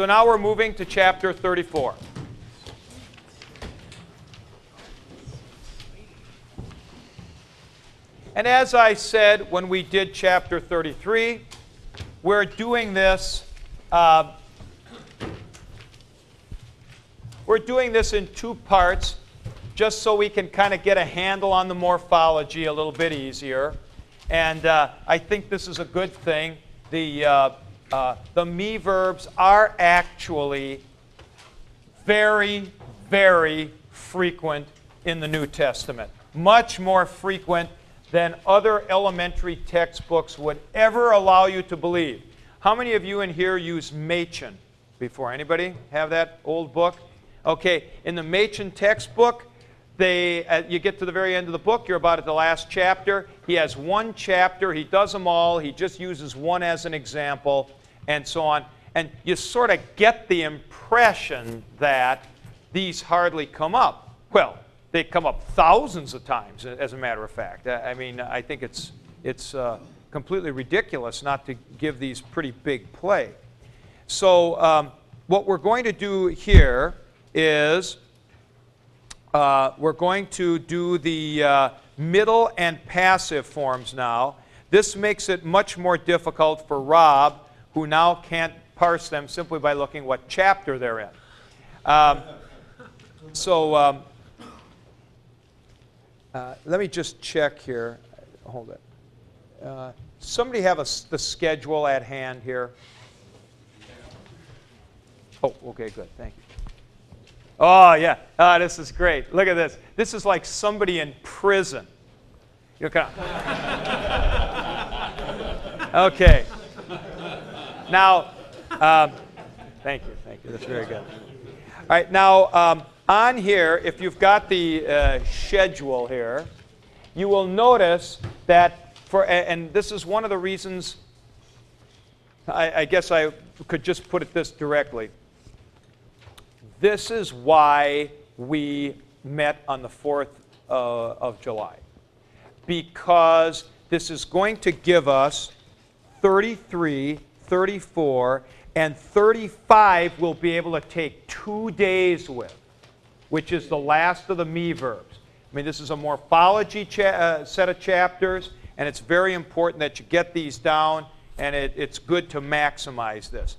So now we're moving to chapter 34. And as I said when we did chapter 33, we're doing this. Uh, we're doing this in two parts, just so we can kind of get a handle on the morphology a little bit easier. And uh, I think this is a good thing. The, uh, uh, the mi verbs are actually very, very frequent in the New Testament. Much more frequent than other elementary textbooks would ever allow you to believe. How many of you in here use Machen before? Anybody have that old book? Okay, in the Machen textbook, they, uh, you get to the very end of the book, you're about at the last chapter. He has one chapter, he does them all, he just uses one as an example, and so on. And you sort of get the impression that these hardly come up. Well, they come up thousands of times, as a matter of fact. I mean, I think it's, it's uh, completely ridiculous not to give these pretty big play. So, um, what we're going to do here is uh, we're going to do the uh, middle and passive forms now. This makes it much more difficult for Rob, who now can't parse them simply by looking what chapter they're in. Um, so, um, uh, let me just check here. Hold it. Uh, somebody have a, the schedule at hand here? Oh, okay, good. Thank you. Oh, yeah. Oh, this is great. Look at this. This is like somebody in prison. You kind of okay. Now, um, thank you. Thank you. That's very good. All right. Now, um, on here, if you've got the uh, schedule here, you will notice that for, and this is one of the reasons, I, I guess I could just put it this directly. This is why we met on the 4th uh, of July. Because this is going to give us 33, 34, and 35 we'll be able to take two days with which is the last of the mi verbs. I mean, this is a morphology uh, set of chapters, and it's very important that you get these down, and it, it's good to maximize this.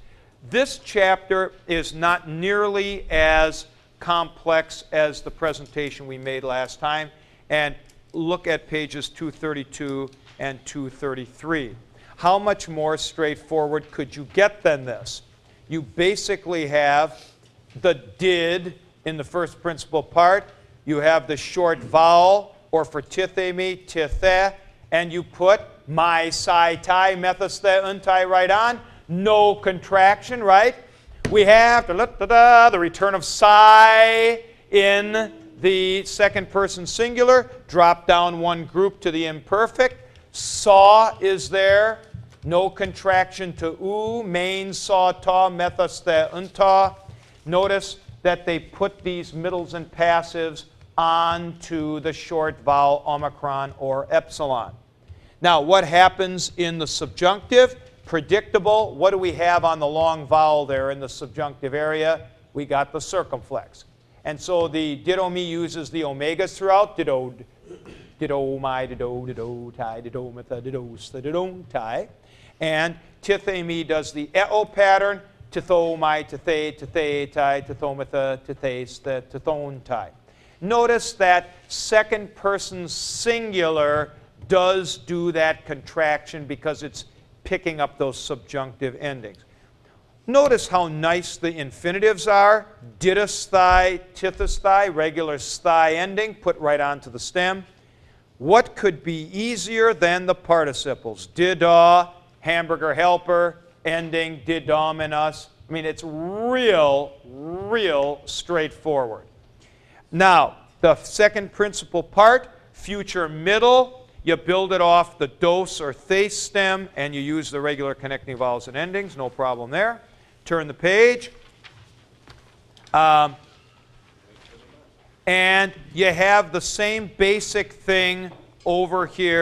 This chapter is not nearly as complex as the presentation we made last time, and look at pages 232 and 233. How much more straightforward could you get than this? You basically have the did in the first principal part. You have the short vowel, or for tithemi, tithe, and you put my, psi, tai, methasthe, untai right on. No contraction, right? We have the return of psi in the second person singular. Drop down one group to the imperfect. Saw is there. No contraction to u. Main, saw, ta, methasthe, unta. Notice that they put these middles and passives onto the short vowel omicron or epsilon. Now, what happens in the subjunctive? Predictable. What do we have on the long vowel there in the subjunctive area? We got the circumflex. And so the didomi uses the omegas throughout. Dido, dido, my, dido, dido, tai, dido, mitha, dido, dido, tai. And tithemi does the eo pattern tithomai, tithe, tithetai, tithomatha, tithes, tithontai. Notice that second person singular does do that contraction because it's picking up those subjunctive endings. Notice how nice the infinitives are. Didasthai, tithasthai, regular sthai ending, put right onto the stem. What could be easier than the participles? Dida, uh, hamburger helper, ending didominus. I mean, it's real, real straightforward. Now, the second principal part, future middle, you build it off the dos or thais stem, and you use the regular connecting vowels and endings, no problem there. Turn the page. Um, and you have the same basic thing over here.